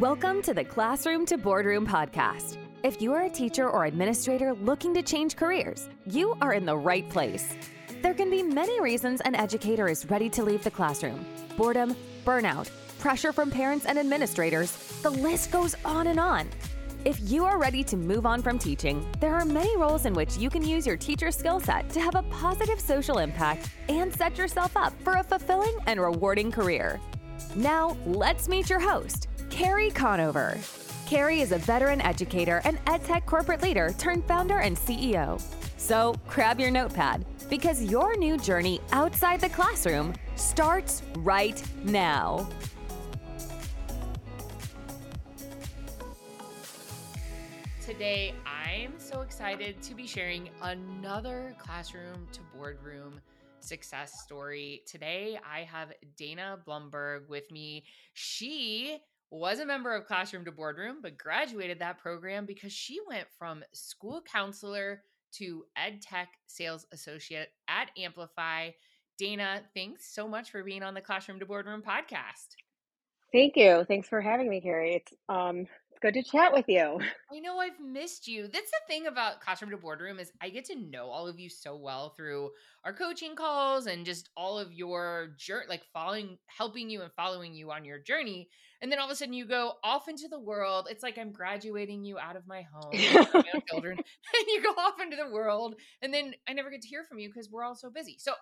Welcome to the Classroom to Boardroom podcast. If you are a teacher or administrator looking to change careers, you are in the right place. There can be many reasons an educator is ready to leave the classroom boredom, burnout, pressure from parents and administrators, the list goes on and on. If you are ready to move on from teaching, there are many roles in which you can use your teacher skill set to have a positive social impact and set yourself up for a fulfilling and rewarding career. Now, let's meet your host, Carrie Conover. Carrie is a veteran educator and EdTech corporate leader turned founder and CEO. So grab your notepad because your new journey outside the classroom starts right now. Today, I'm so excited to be sharing another classroom to boardroom success story. Today, I have Dana Blumberg with me. She was a member of Classroom to Boardroom, but graduated that program because she went from school counselor to ed tech sales associate at Amplify. Dana, thanks so much for being on the Classroom to Boardroom podcast. Thank you. Thanks for having me, Carrie. It's um it's good to chat with you. I know I've missed you. That's the thing about Classroom to Boardroom is I get to know all of you so well through our coaching calls and just all of your journey, like following, helping you and following you on your journey. And then all of a sudden you go off into the world. It's like I'm graduating you out of my home, my children, and you go off into the world. And then I never get to hear from you because we're all so busy. So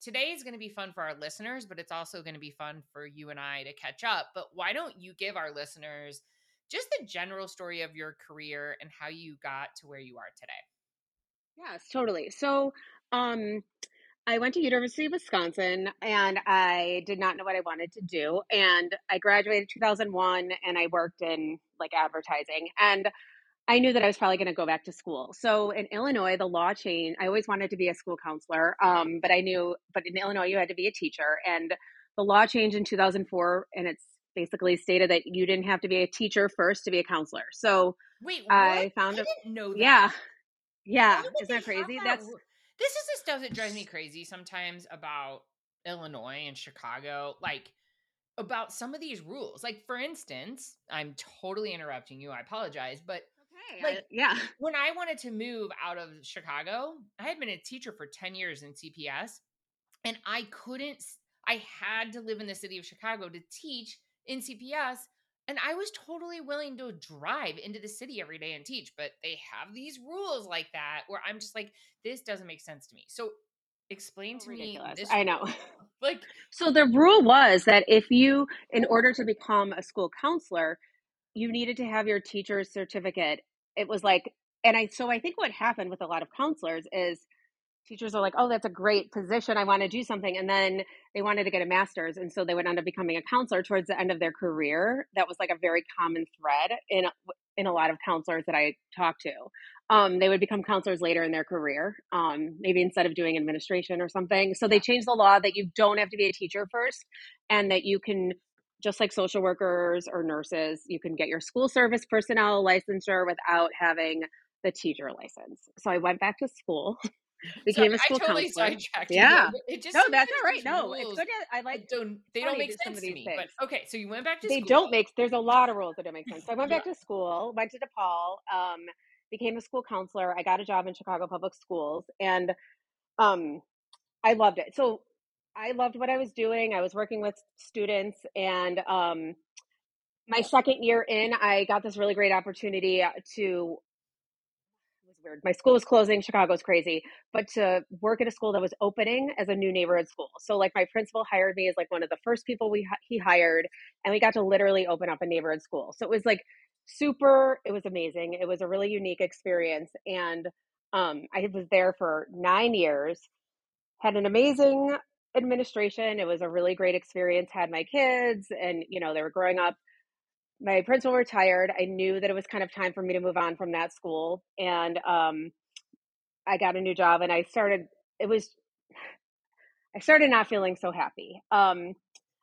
today is going to be fun for our listeners, but it's also going to be fun for you and I to catch up. But why don't you give our listeners just the general story of your career and how you got to where you are today? Yes, totally. So, um, I went to University of Wisconsin and I did not know what I wanted to do. And I graduated 2001 and I worked in like advertising. And I knew that I was probably going to go back to school. So in Illinois, the law changed. I always wanted to be a school counselor, um, but I knew, but in Illinois, you had to be a teacher. And the law changed in 2004, and it's basically stated that you didn't have to be a teacher first to be a counselor. So Wait, I found I a didn't know that. yeah, yeah. Isn't that crazy? that That's this is the stuff that drives me crazy sometimes about Illinois and Chicago. Like about some of these rules. Like for instance, I'm totally interrupting you. I apologize, but okay. like- I- yeah, when I wanted to move out of Chicago, I had been a teacher for 10 years in CPS and I couldn't I had to live in the city of Chicago to teach in CPS and I was totally willing to drive into the city every day and teach, but they have these rules like that where I'm just like this doesn't make sense to me. So explain to ridiculous. me I know. Like So the rule was that if you, in order to become a school counselor, you needed to have your teacher's certificate. It was like, and I, so I think what happened with a lot of counselors is teachers are like, oh, that's a great position. I want to do something. And then they wanted to get a master's. And so they would end up becoming a counselor towards the end of their career. That was like a very common thread in, in a lot of counselors that I talked to. Um, they would become counselors later in their career, um, maybe instead of doing administration or something. So they changed the law that you don't have to be a teacher first and that you can just like social workers or nurses, you can get your school service personnel licensure without having the teacher license. So I went back to school, became sorry, a school I totally counselor. sidetracked Yeah. but It just No, that's all right. No, it's good. I like. don't they don't make sense to me. things. But okay, so you went back to school. They school. don't make. There's a lot of rules that don't make sense. So I went Yeah. back to school, went to DePaul, um, became a school counselor. I got a job in Chicago Public Schools, and um, I loved it. So I loved what I was doing. I was working with students, and um, my second year in, I got this really great opportunity to. Weird. My school was closing. Chicago's crazy, but to work at a school that was opening as a new neighborhood school. So, like, my principal hired me as like one of the first people we he hired, and we got to literally open up a neighborhood school. So it was like super. It was amazing. It was a really unique experience, and um, I was there for nine years. Had an amazing administration. It was a really great experience. Had my kids, and you know they were growing up. My principal retired. I knew that it was kind of time for me to move on from that school, and um, I got a new job. And I started. It was. I started not feeling so happy. Um,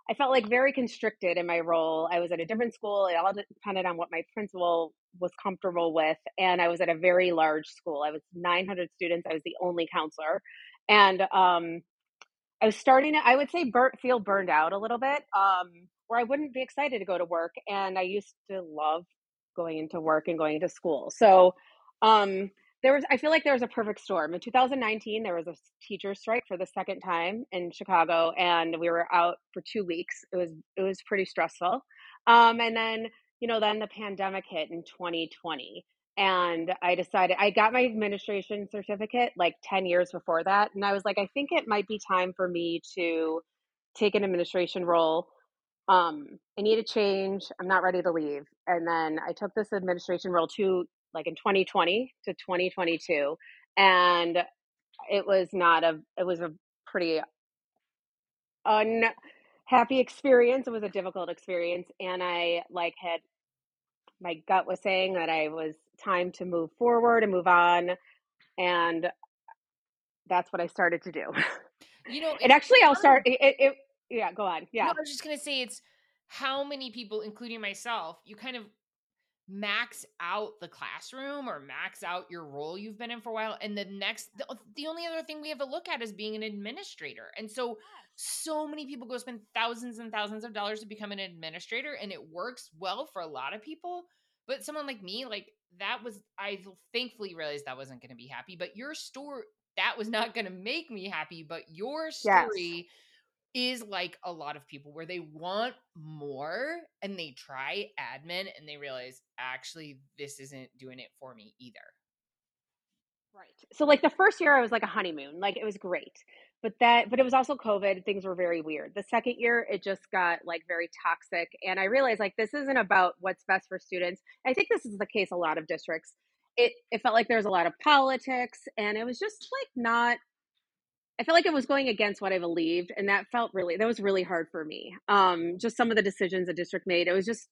I felt like very constricted in my role. I was at a different school. It all depended on what my principal was comfortable with, and I was at a very large school. I was 900 students. I was the only counselor, and um, I was starting to, I would say, feel burned out a little bit. Um, where I wouldn't be excited to go to work. And I used to love going into work and going into school. So um, there was, I feel like there was a perfect storm. In 2019, there was a teacher strike for the second time in Chicago, and we were out for two weeks. It was it was pretty stressful. Um, and then you know, then the pandemic hit in 2020 and I decided I got my administration certificate like 10 years before that. And I was like, I think it might be time for me to take an administration role. Um, I need a change. I'm not ready to leave. And then I took this administration role to like in 2020 to 2022. And it was not a, it was a pretty unhappy experience. It was a difficult experience. And I like had my gut was saying that I was time to move forward and move on. And that's what I started to do. You know, and actually, I'll start. It, it, it, yeah, go on. Yeah. No, I was just gonna say it's how many people, including myself, you kind of max out the classroom or max out your role you've been in for a while and the next the, the only other thing we have to look at is being an administrator and so so many people go spend thousands and thousands of dollars to become an administrator and it works well for a lot of people but someone like me like that was i thankfully realized that wasn't going to be happy but your story that was not going to make me happy but your story yes is like a lot of people where they want more and they try admin and they realize actually this isn't doing it for me either. Right. So like the first year I was like a honeymoon, like it was great. But that but it was also COVID, things were very weird. The second year it just got like very toxic and I realized like this isn't about what's best for students. I think this is the case a lot of districts. It it felt like there was a lot of politics and it was just like not I felt like it was going against what I believed, and that felt really that was really hard for me. Um, just some of the decisions the district made. It was just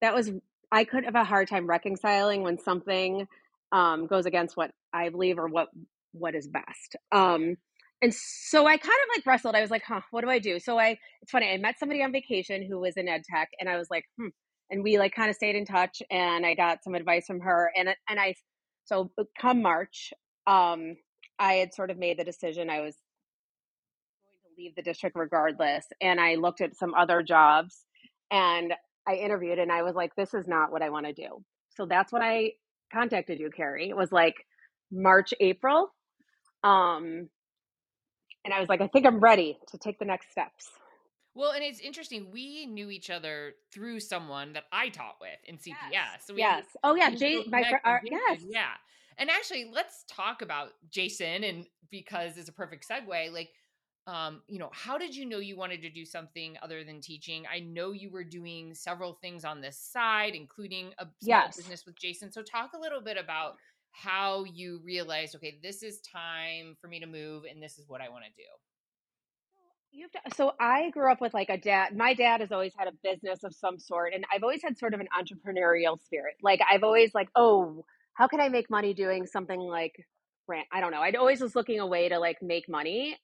that was I could have a hard time reconciling when something um, goes against what I believe or what what is best. Um, and so I kind of like wrestled. I was like, huh, what do I do? So I it's funny. I met somebody on vacation who was in ed tech, and I was like, hmm. And we like kind of stayed in touch, and I got some advice from her, and and I so come March, um, I had sort of made the decision I was going to leave the district regardless. And I looked at some other jobs and I interviewed and I was like, this is not what I want to do. So that's when I contacted you, Carrie. It was like March, April. Um, and I was like, I think I'm ready to take the next steps. Well, and it's interesting. We knew each other through someone that I taught with in CPS. Yes. So yes. oh yeah, Jay. My fr- yes. Yeah. And actually, let's talk about Jason and because it's a perfect segue. Like, um, you know, how did you know you wanted to do something other than teaching? I know you were doing several things on this side, including a yes. business with Jason. So talk a little bit about how you realized, okay, this is time for me to move and this is what I want to do. You have to, so I grew up with like a dad. My dad has always had a business of some sort, and I've always had sort of an entrepreneurial spirit. Like I've always like, oh, how can I make money doing something like rant? I don't know. I'd always was looking a way to like make money.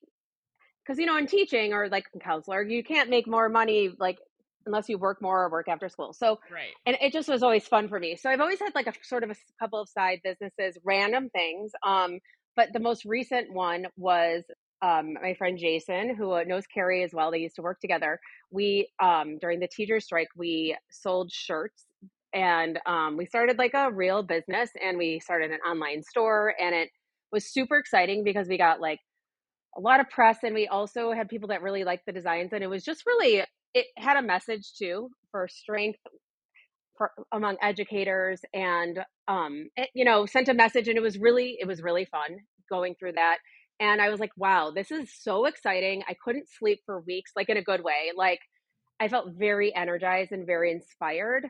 Cause you know, in teaching or like counselor, you can't make more money like unless you work more or work after school. So, right. And it just was always fun for me. So I've always had like a sort of a couple of side businesses, random things. Um, but the most recent one was um, my friend Jason, who knows Carrie as well. They used to work together. We, um, during the teacher strike, we sold shirts and um, we started like a real business and we started an online store and it was super exciting because we got like a lot of press and we also had people that really liked the designs and it was just really it had a message too for strength for among educators and um it, you know sent a message and it was really it was really fun going through that and i was like wow this is so exciting. I couldn't sleep for weeks like in a good way like i felt very energized and very inspired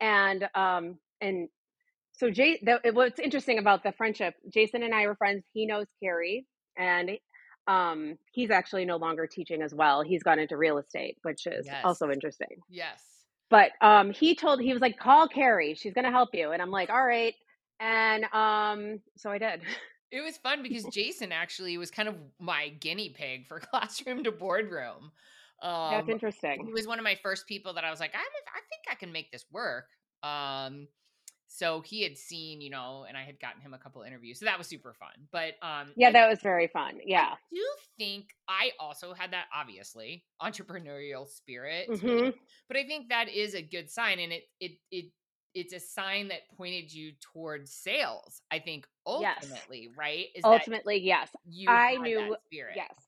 and um and so Jay, the, what's interesting about the friendship, Jason and I were friends. He knows Carrie, and um, he's actually no longer teaching as well. He's gone into real estate, which is yes. also interesting. Yes. But um, he told he was like, call Carrie. She's going to help you. And I'm like, all right. And um, so I did. It was fun because Jason actually was kind of my guinea pig for classroom to boardroom. Um, That's interesting. He was one of my first people that I was like, I, I think I can make this work. Um, so he had seen, you know, and I had gotten him a couple interviews. So that was super fun. But um Yeah, that was very fun. Yeah. do think I also had that obviously entrepreneurial spirit. hmm But I think that is a good sign and it it it it's a sign that pointed you towards sales. I think Yes. ultimately, right? Is that Ultimately, yes. you I knew that spirit. yes.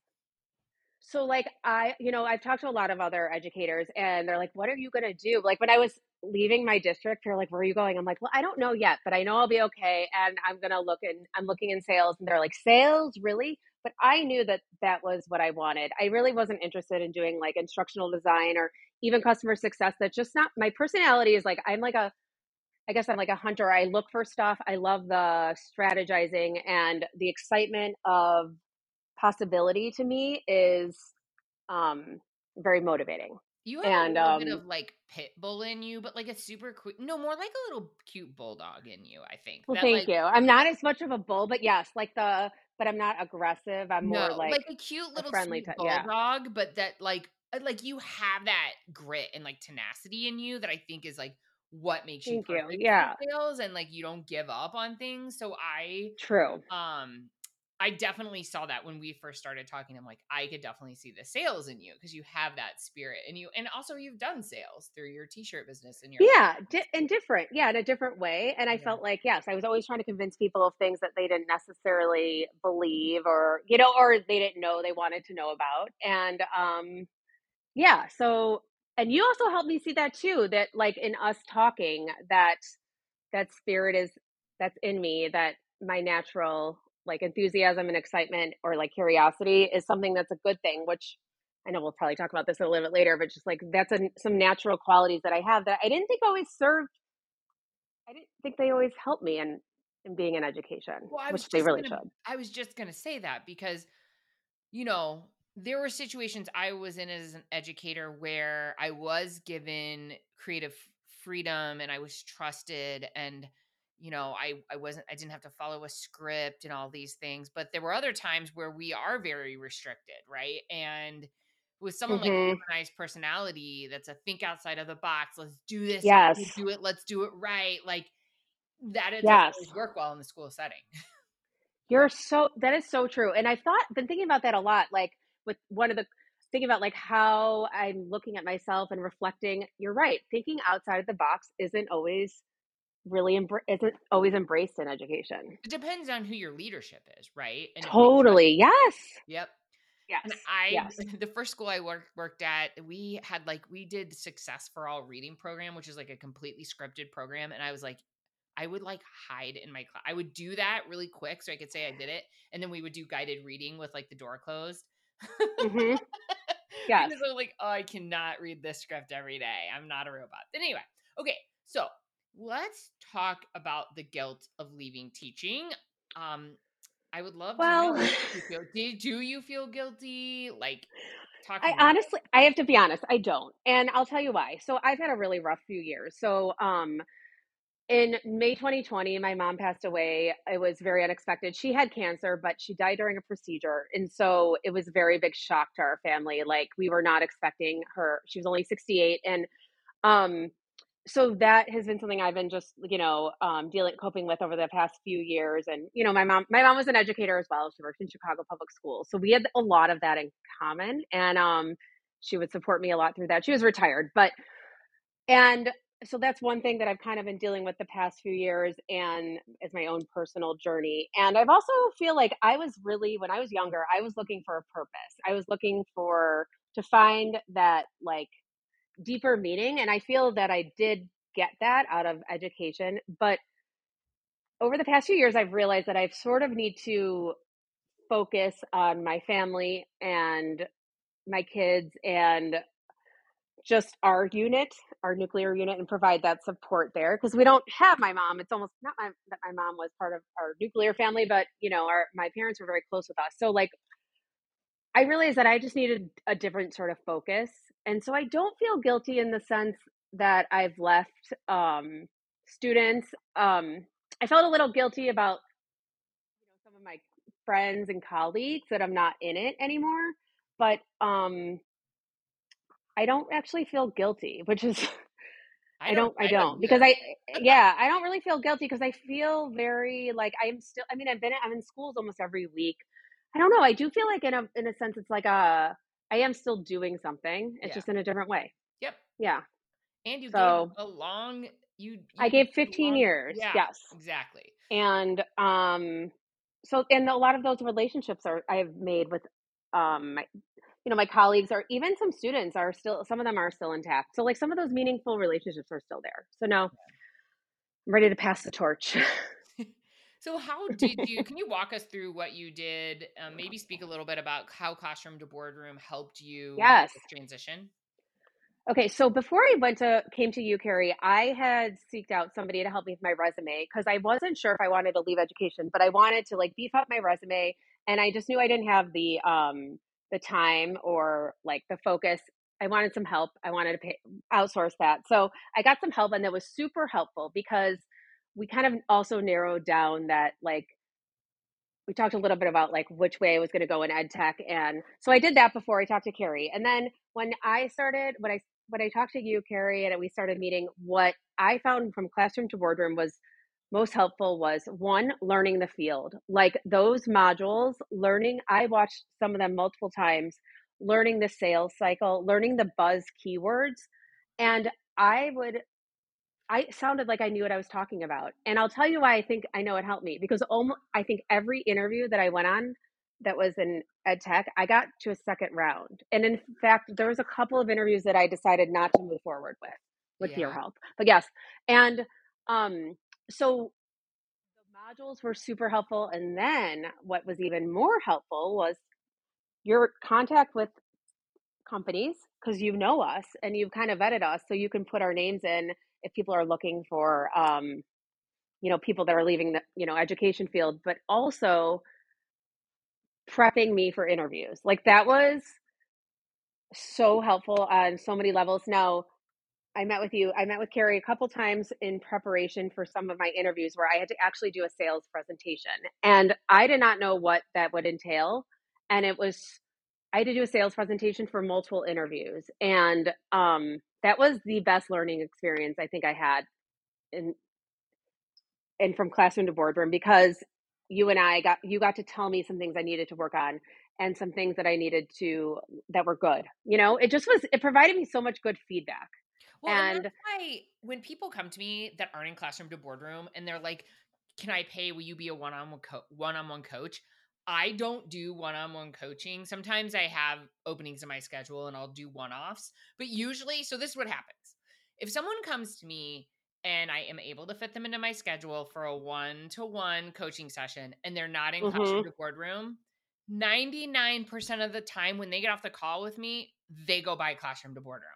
So like I, you know, I've talked to a lot of other educators and they're like, what are you going to do? Like when I was leaving my district, they're like, where are you going? I'm like, well, I don't know yet, but I know I'll be okay. And I'm going to look and I'm looking in sales and they're like, sales, really? But I knew that that was what I wanted. I really wasn't interested in doing like instructional design or even customer success. That's just not my personality is like, I'm like a, I guess I'm like a hunter. I look for stuff. I love the strategizing and the excitement of possibility to me is um very motivating. You have And a little bit um of like pit bull in you, but like a super quick no, more like a little cute bulldog in you, I think. well That thank like you. I'm not as much of a bull, but yes, like the but I'm not aggressive. I'm more like like a cute a little friendly sweet type. Yeah. bulldog, but that like uh, like you have that grit and like tenacity in you that I think is like what makes you Thank you. Yeah. sales and like you don't give up on things. So I True. um I definitely saw that when we first started talking. I'm like, I could definitely see the sales in you because you have that spirit and you and also you've done sales through your t-shirt business and your Yeah, di- and different. Yeah, in a different way. And I yeah. felt like, yes, I was always trying to convince people of things that they didn't necessarily believe or, you know, or they didn't know they wanted to know about. And um yeah, so and you also helped me see that too, that like in us talking, that that spirit is that's in me, that my natural like enthusiasm and excitement or like curiosity is something that's a good thing, which I know we'll probably talk about this a little bit later, but just like that's a, some natural qualities that I have that I didn't think always served. I didn't think they always helped me in in being in education, Well, which they really gonna should. I was just gonna say that because you know, there were situations I was in as an educator where I was given creative freedom and I was trusted and you know, I I wasn't I didn't have to follow a script and all these things, but there were other times where we are very restricted, right? And with someone like hmm organized personality that's a think outside of the box, let's do this, let's Yes. do it, let's do it right, like that it doesn't always work well in the school setting. You're so that is so true. And I've thought been thinking about that a lot, like with one of the thinking about like how I'm looking at myself and reflecting. You're right. Thinking outside of the box isn't always really embr- isn't always embraced in education. It depends on who your leadership is, right? And if they trust Totally. Yes. Yep. Yes. And I Yes. the first school I worked worked at, we had like we did Success for All reading program, which is like a completely scripted program and I was like I would like hide in my class. I would do that really quick so I could say I did it and then we would do guided reading with like the door closed. hmm Yes. because I'm like, oh, I cannot read this script every day. I'm not a robot. But anyway, okay, so let's talk about the guilt of leaving teaching. Um, I would love to know Well, you feel. Did do you feel guilty? Like, talk I honestly, I have to be honest, I don't. And I'll tell you why. So I've had a really rough few years. So, um, in May 2020, my mom passed away. It was very unexpected. She had cancer, but she died during a procedure. And so it was a very big shock to our family. Like we were not expecting her. She was only 68. And um so that has been something I've been just, you know, um dealing coping with over the past few years. And, you know, my mom my mom was an educator as well. She worked in Chicago public schools. So we had a lot of that in common. And um she would support me a lot through that. She was retired, but and so that's one thing that I've kind of been dealing with the past few years and as my own personal journey. And I've also feel like I was really when I was younger, I was looking for a purpose. I was looking for to find that like deeper meaning and I feel that I did get that out of education, but over the past few years I've realized that I've sort of need to focus on my family and my kids and just our unit, our nuclear unit, and provide that support there because we don't have my mom. It's almost not my, that my mom was part of our nuclear family, but you know, our my parents were very close with us. So like, I realized that I just needed a different sort of focus, and so I don't feel guilty in the sense that I've left um, students. Um, I felt a little guilty about you know some of my friends and colleagues that I'm not in it anymore, but um I don't actually feel guilty, which is I don't, I don't, because I, yeah, I don't really feel guilty because I feel very like I'm still, I mean, I've been, I'm in schools almost every week. I don't know. I do feel like in a, in a sense, it's like a, I am still doing something. It's Yeah. just in a different way. Yep. Yeah. And you So- gave a long you, I gave 15 long- years. Yeah, Yes. Exactly. and um so and a lot of those relationships are i've made with um my you know my colleagues or even some students are still some of them are still intact so like some of those meaningful relationships are still there so now i'm ready to pass the torch So how did you can you walk us through what you did? Um, maybe speak a little bit about how classroom to boardroom helped you Yes. transition. okay so before i went to came to you carrie i had seeked out somebody to help me with my resume because i wasn't sure if i wanted to leave education but i wanted to like beef up my resume and i just knew i didn't have the um the time or like the focus i wanted some help i wanted to pay, outsource that so i got some help and that was super helpful because we kind of also narrowed down that like we talked a little bit about like which way I was going to go in ed tech and so I did that before I talked to Carrie and then when I started when I when I talked to you Carrie and we started meeting what I found from classroom to boardroom was most helpful was one learning the field like those modules learning I watched some of them multiple times learning the sales cycle learning the buzz keywords and I would I sounded like I knew what I was talking about. And I'll tell you why I think I know it helped me because almost, I think every interview that I went on that was in ed tech, I got to a second round. And in fact, there was a couple of interviews that I decided not to move forward with with your help. But yes. And um so the modules were super helpful and then what was even more helpful was your contact with companies because you know us and you've kind of vetted us so you can put our names in if people are looking for um you know people that are leaving the you know education field but also prepping me for interviews. Like that was so helpful on so many levels. Now i met with you i met with carrie a couple times in preparation for some of my interviews where i had to actually do a sales presentation and i did not know what that would entail and it was I had to do a sales presentation for multiple interviews, and um, that was the best learning experience I think I had in and from classroom to boardroom because you and I got you got to tell me some things I needed to work on and some things that I needed to that were good. You know, it just was it provided me so much good feedback. Well, and, And- that's why when people come to me that aren't in classroom to boardroom and they're like, "Can I pay? Will you be a one-on-one co- one-on-one coach?" I don't do one-on-one coaching. Sometimes I have openings in my schedule and I'll do one-offs, but usually, so this is what happens. If someone comes to me and I am able to fit them into my schedule for a one-to-one coaching session and they're not in classroom mm-hmm. to boardroom, 99% of the time when they get off the call with me, they go buy classroom to boardroom.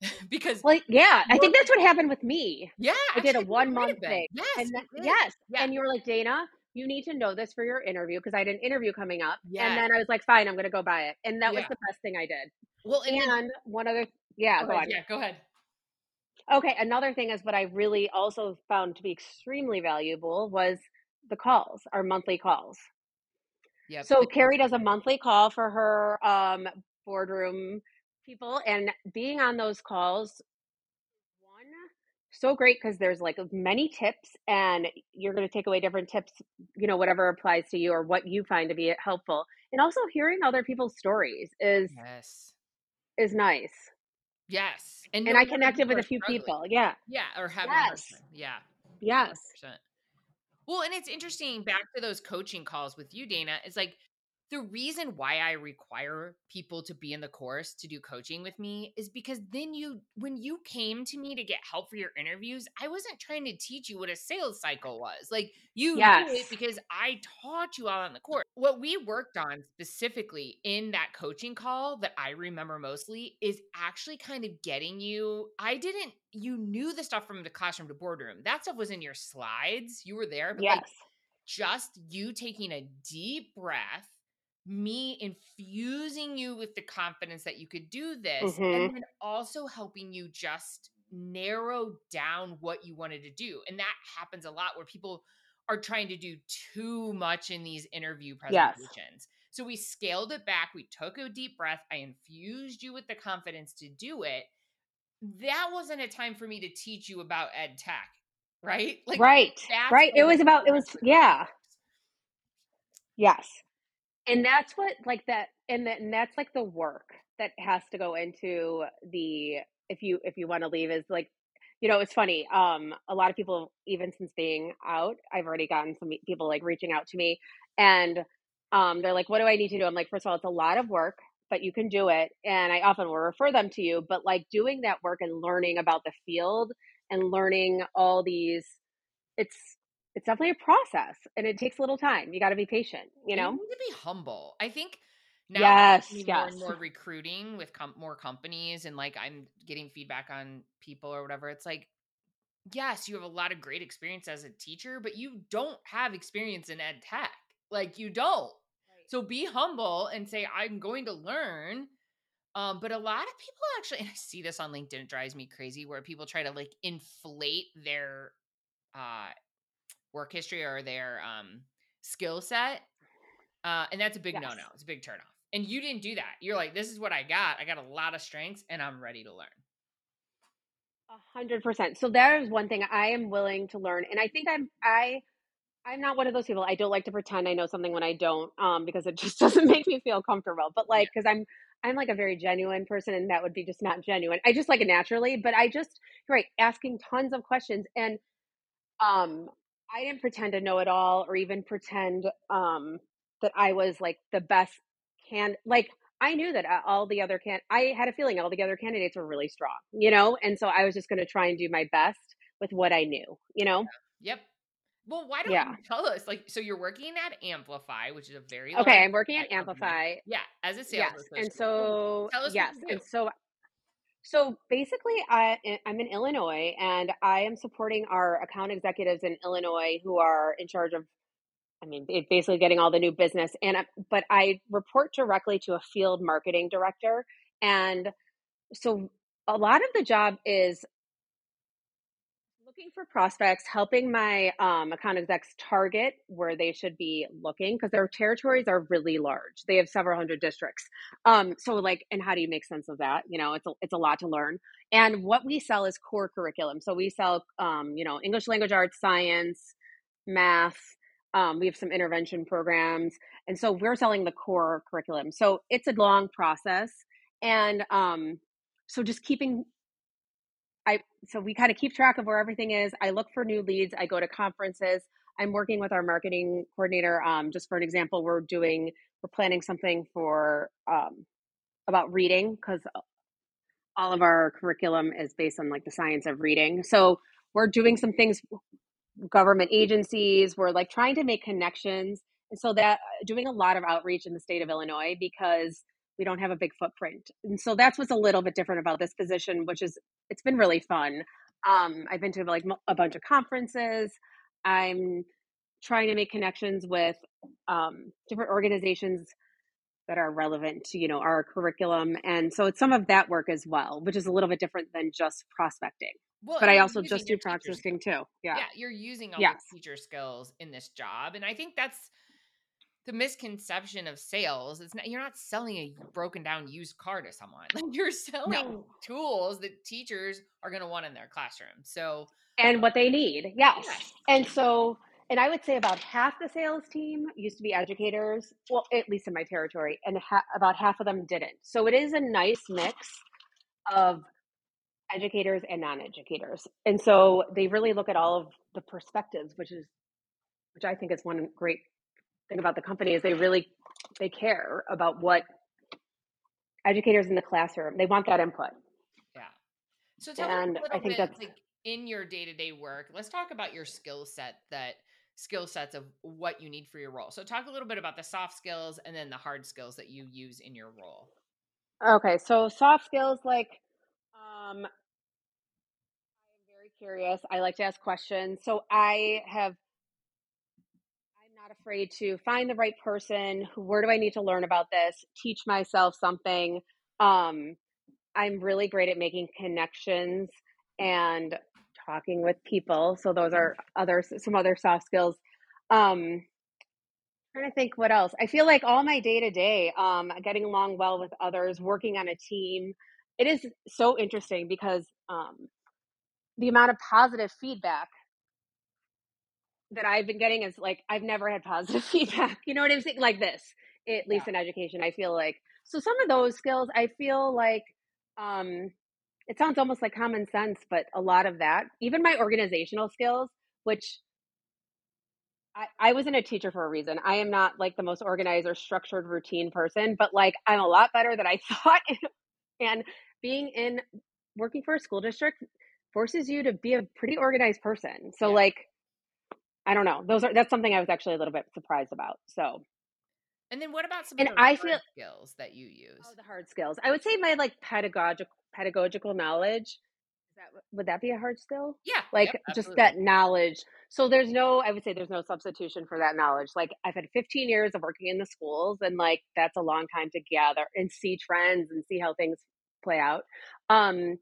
because Like, yeah, I think that's what happened with me. yeah, I did a one month thing. Yes, And it then, did. yes, Yeah. and you were like, Dana, you need to know this for your interview because I had an interview coming up. Yes. And then I was like, fine, I'm going to go buy it. And that was the best thing I did. Well, and, then- one other, yeah, go go ahead, yeah, go ahead. Okay, another thing is what I really also found to be extremely valuable was the calls, our monthly calls. Yep. So Carrie does a monthly call for her um, boardroom people, and being on those calls, so great because there's like many tips, and you're going to take away different tips, you know, whatever applies to you or what you find to be helpful, and also hearing other people's stories is yes, is nice. yes, and And I connected with a few struggling. people. Yeah. Yeah, or having Yes. Yeah, Yes. 100%. Well, and it's interesting back to those coaching calls with you, Dana. it's like the reason why I require people to be in the course to do coaching with me is because then you, when you came to me to get help for your interviews, I wasn't trying to teach you what a sales cycle was. Like you knew it Yes. because I taught you all on the course. What we worked on specifically in that coaching call that I remember mostly is actually kind of getting you. I didn't, you knew the stuff from the classroom to boardroom. That stuff was in your slides. You were there, but like Yes. just you taking a deep breath, me infusing you with the confidence that you could do this, Mhm. and then also helping you just narrow down what you wanted to do. And that happens a lot where people are trying to do too much in these interview Yes. presentations. So we scaled it back. We took a deep breath. I infused you with the confidence to do it. that wasn't a time for me to teach you about ed tech, right? Like right, right. It was about it was yeah, yes, and that's what like that, and that, and that's like the work that has to go into the if you if you want to leave is like you know it's funny um a lot of people even since being out i've already gotten some people like reaching out to me and um they're like what do i need to do? I'm like first of all it's a lot of work but you can do it. And i often will refer them to you but like doing that work and learning about the field and learning all these it's it's definitely a process and it takes a little time you got to be patient you know you need to be humble i think now yes, yes. more and more recruiting with com- more companies and like I'm getting feedback on people or whatever. It's like, yes, you have a lot of great experience as a teacher, but you don't have experience in ed tech. Like you don't. Right. So be humble and say, I'm going to learn. Um, but a lot of people actually, and I see this on LinkedIn, it drives me crazy where people try to like inflate their uh work history or their um skill set. Uh, and that's a big yes. no no. It's a big turnoff. And you didn't do that. You're like, this is what I got. I got a lot of strengths and I'm ready to learn. A hundred percent. So that is one thing I am willing to learn. And I think I'm I I'm not one of those people. I don't like to pretend I know something when I don't, um, because it just doesn't make me feel comfortable. But like, because I'm I'm like a very genuine person, and that would be just not genuine. I just like it naturally, but I just right asking tons of questions, and um, I didn't pretend to know it all, or even pretend um that I was like the best can like I knew that uh, all the other can I had a feeling all the other candidates were really strong, you know, and so I was just going to try and do my best with what I knew, you know. Yep. Well, why don't yeah. you tell us? Like, so you're working at Amplify, which is a very okay. I'm working at Amplify. Company. Yeah, as a sales yes, and so yes, and so so basically, I eh, I'm in Illinois, and I am supporting our account executives in Illinois who are in charge of I mean, basically getting all the new business. And but I report directly to a field marketing director, and so a lot of the job is looking for prospects, helping my um, account execs target where they should be looking because their territories are really large. They have several hundred districts. Um, so like, and how do you make sense of that? You know, it's a, it's a lot to learn. And what we sell is core curriculum. So we sell, um, you know, English language arts, science, math, um, we have some intervention programs. And so we're selling the core curriculum. So it's a long process. And um, so just keeping I so we kind of keep track of where everything is. I look for new leads. I go to conferences. I'm working with our marketing coordinator. Um, just for an example, we're doing we're planning something for um, about reading because all of our curriculum is based on like the science of reading. So we're doing some things government agencies. We're like trying to make connections. And so that uh, doing a lot of outreach in the state of Illinois because we don't have a big footprint. And so that's what's a little bit different about this position, which is it's been really fun. Um, I've been to like a bunch of conferences. I'm trying to make connections with um, different organizations that are relevant to you know our curriculum and so it's some of that work as well which is a little bit different than just prospecting well, but I also just do prospecting too. Yeah. Yeah. You're using all yes. the teacher skills in this job. And I think that's the misconception of sales. It's not, you're not selling a broken down used car to someone. Like you're selling no. tools that teachers are going to want in their classroom. So, and what they need. Yes. yes. And so, and I would say about half the sales team used to be educators, well, at least in my territory, and ha- about half of them didn't. So it is a nice mix of educators and non-educators and so they really look at all of the perspectives which is which i think is one great thing about the company is they really they care about what educators in the classroom they want that input yeah so tell and me a little I think bit, that's like in your day-to-day work let's talk about your skill set that skill sets of what you need for your role so talk a little bit about the soft skills and then the hard skills that you use in your role okay so soft skills like um, I'm very curious. I like to ask questions. So I have, afraid to find the right person. Where do I need to learn about this? Teach myself something. Um, I'm really great at making connections and talking with people. So those are other some other soft skills. Um, trying to think what else. I feel like all my day to day, getting along well with others, working on a team it is so interesting because um, the amount of positive feedback that I've been getting is like I've never had positive feedback. You know what I'm saying? Like this, at least Yeah. in education, I feel like. So some of those skills, I feel like um, it sounds almost like common sense, but a lot of that, even my organizational skills, which I, I wasn't a teacher for a reason. I am not like the most organized or structured routine person, but like I'm a lot better than I thought. and being in working for a school district forces you to be a pretty organized person. So Yeah. like I don't know. Those are that's something I was actually a little bit surprised about. So And then what about some And of the I hard feel- skills that you use? oh, the hard skills. I would say my like pedagogical pedagogical knowledge. Is that would that be a hard skill? yeah, like yep, just that knowledge so there's no i would say there's no substitution for that knowledge like i've had 15 years of working in the schools and like that's a long time to gather and see trends and see how things play out um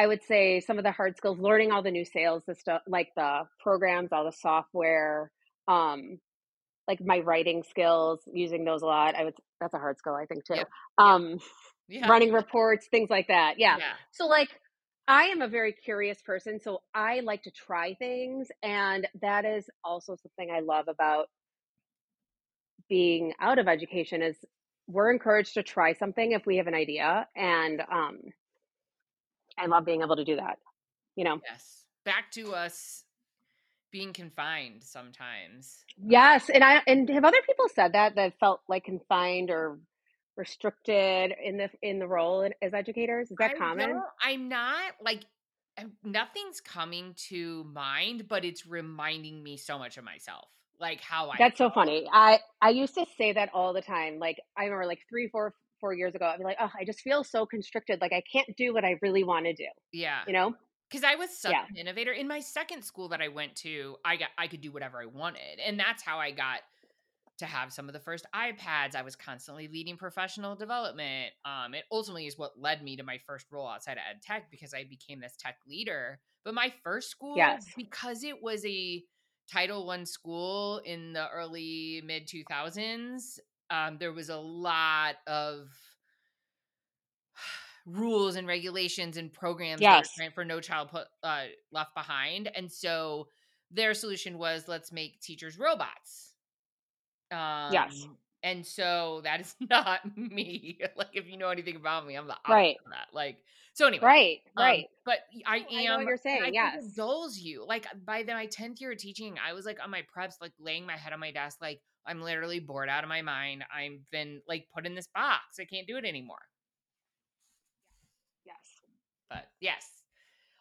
i would say some of the hard skills learning all the new sales the stuff like the programs all the software um like my writing skills using those a lot i would that's a hard skill i think too Yep. um Yeah. running reports things like that yeah yeah. so like I am a very curious person, so I like to try things and that is also something I love about being out of education is we're encouraged to try something if we have an idea and um I love being able to do that. You know. Yes. Back to us being confined sometimes. Yes, and I and have other people said that that felt like confined or restricted in the in the role as educators? Is that I common? I'm not like nothing's coming to mind, but it's reminding me so much of myself, like how I. That's so funny. I I used to say that all the time. Like I remember like three, four, four years ago, I'd be like, oh, I just feel so constricted. Like I can't do what I really want to do. Yeah, You know? because I was such Yeah. an innovator in my second school that I went to. I got I could do whatever I wanted, and that's how I got to have some of the first iPads. I was constantly leading professional development. Um, it ultimately is what led me to my first role outside of ed tech because I became this tech leader. But my first school, Yes. because it was a Title One school in the early mid two thousands, um, there was a lot of rules and regulations and programs Yes. for no child put, uh, left behind and so their solution was let's make teachers robots um Yes. And so that is not me like if you know anything about me i'm the opposite Right. of that like so anyway Right. um, Right. but i am I know what you're saying. I Yes. it dulls you like by the, my 10th year of teaching i was like on my preps like laying my head on my desk like i'm literally bored out of my mind i've been like put in this box i can't do it anymore Yes. but yes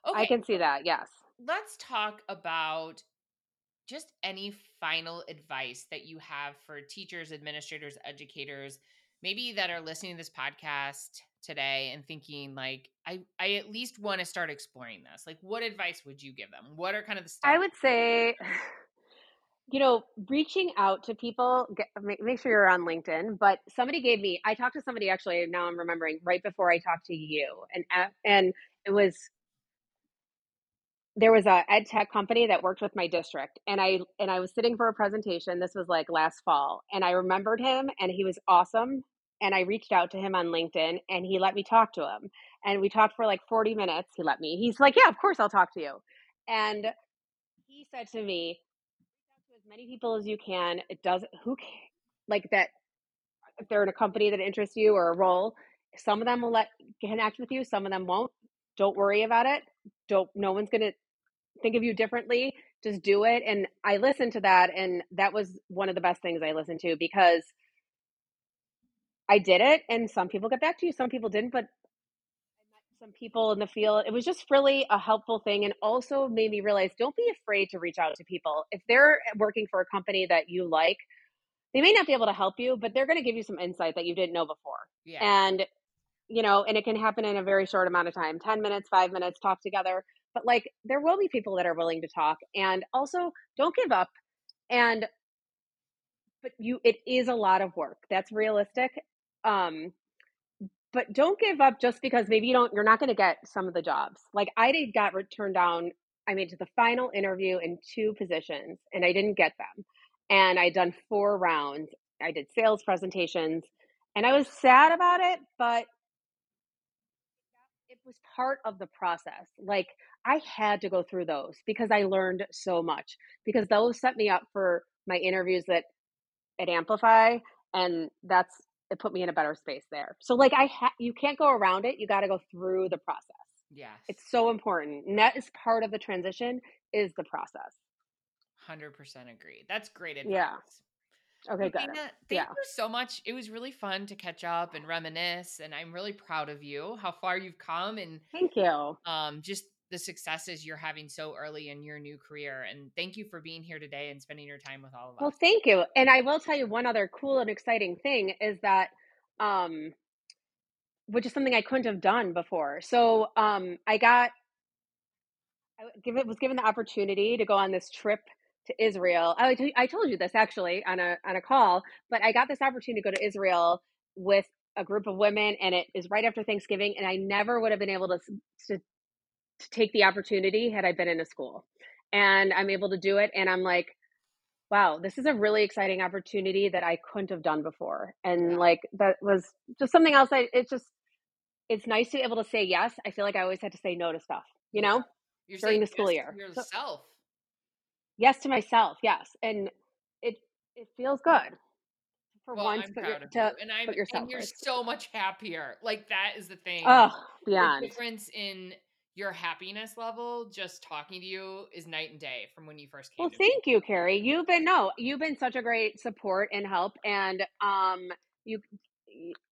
okay I can see that. Yes. let's talk about just any final advice that you have for teachers, administrators, educators, maybe that are listening to this podcast today and thinking like I I at least want to start exploring this. Like what advice would you give them? What are kind of the steps? I would say, you know, reaching out to people, get, make, make sure you're on LinkedIn. But somebody gave me, I talked to somebody actually, now I'm remembering, right before I talked to you. And, uh, and it was, there was a ed tech company that worked with my district and I and I was sitting for a presentation this was like last fall and I remembered him and he was awesome and I reached out to him on LinkedIn and he let me talk to him and we talked for like 40 minutes he let me he's like yeah of course I'll talk to you and he said to me as many people as you can it does who like that if they're in a company that interests you or a role some of them will let connect with you some of them won't don't worry about it don't no one's to think of you differently just do it and i listened to that and that was one of the best things i listened to because i did it and some people got back to you some people didn't but some people in the field it was just really a helpful thing and also made me realize don't be afraid to reach out to people if they're working for a company that you like they may not be able to help you but they're going to give you some insight that you didn't know before yeah. and you know and it can happen in a very short amount of time 10 minutes 5 minutes talk together but like there will be people that are willing to talk and also don't give up and but you it is a lot of work that's realistic um but don't give up just because maybe you don't you're not going to get some of the jobs. Like i did got turned down i made to the final interview in two positions and i didn't get them and i'd done four rounds i did sales presentations and i was sad about it but was part of the process. Like I had to go through those because I learned so much because those set me up for my interviews that at Amplify and that's it put me in a better space there. So like I ha- you can't go around it. You got to go through the process. Yes. It's so important. And that is part of the transition is the process. 100% agree. That's great advice. Yeah. Okay, good. Dana, thank Yeah. you so much. It was really fun to catch up and reminisce, and I'm really proud of you, how far you've come, and Thank you. um, just the successes you're having so early in your new career. And thank you for being here today and spending your time with all of us. Well, thank you. And I will tell you one other cool and exciting thing is that um which is something I couldn't have done before. So, um I got I give it was given the opportunity to go on this trip to Israel. I told you this actually on a on a call, but I got this opportunity to go to Israel with a group of women, and it is right after Thanksgiving, and I never would have been able to to, to take the opportunity had I been in a school. And I'm able to do it, and I'm like, wow, this is a really exciting opportunity that I couldn't have done before, and like that was just something else. I it's just it's nice to be able to say yes. I feel like I always had to say no to stuff, you know. You're during saying the school yes year. So- yourself. Yes to myself yes and it it feels good for well, once I'm put proud your, of to you, and I'm yourself and you're first. so much happier. Like that is the thing. oh yeah. difference in your happiness level just talking to you is night and day from when you first came well to me. thank you carrie you've been no you've been such a great support and help and um you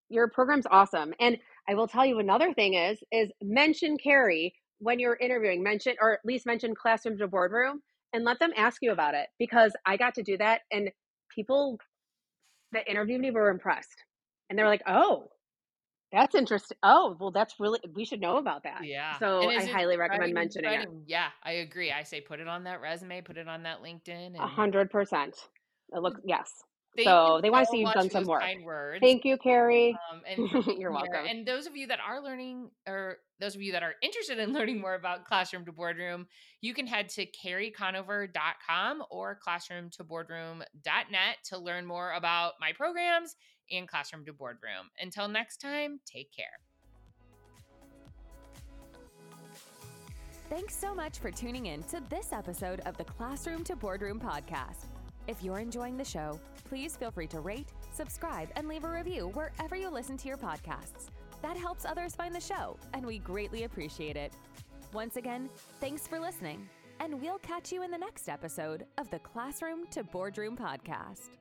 your program's awesome and i will tell you another thing is is mention carrie when you're interviewing mention or at least mention classroom to boardroom and let them ask you about it because i got to do that and people that interviewed me were impressed and they were like oh that's interesting oh well that's really we should know about that Yeah. so i highly recommend mentioning it? Yeah, I agree. I say put it on that resume, put it on that LinkedIn. A hundred percent it looks mm. yes thank so you they wanna see you've done some those work. Kind words. thank you carrie Um, and You're here. welcome. And those of you that are learning, or those of you that are interested in learning more about Classroom to Boardroom, you can head to carrieconover.com or classroomtoboardroom.net to learn more about my programs and Classroom to Boardroom. Until next time, take care. Thanks so much for tuning in to this episode of the Classroom to Boardroom podcast. If you're enjoying the show, please feel free to rate, subscribe, and leave a review wherever you listen to your podcasts. That helps others find the show, and we greatly appreciate it. Once again, thanks for listening, and we'll catch you in the next episode of the Classroom to Boardroom podcast.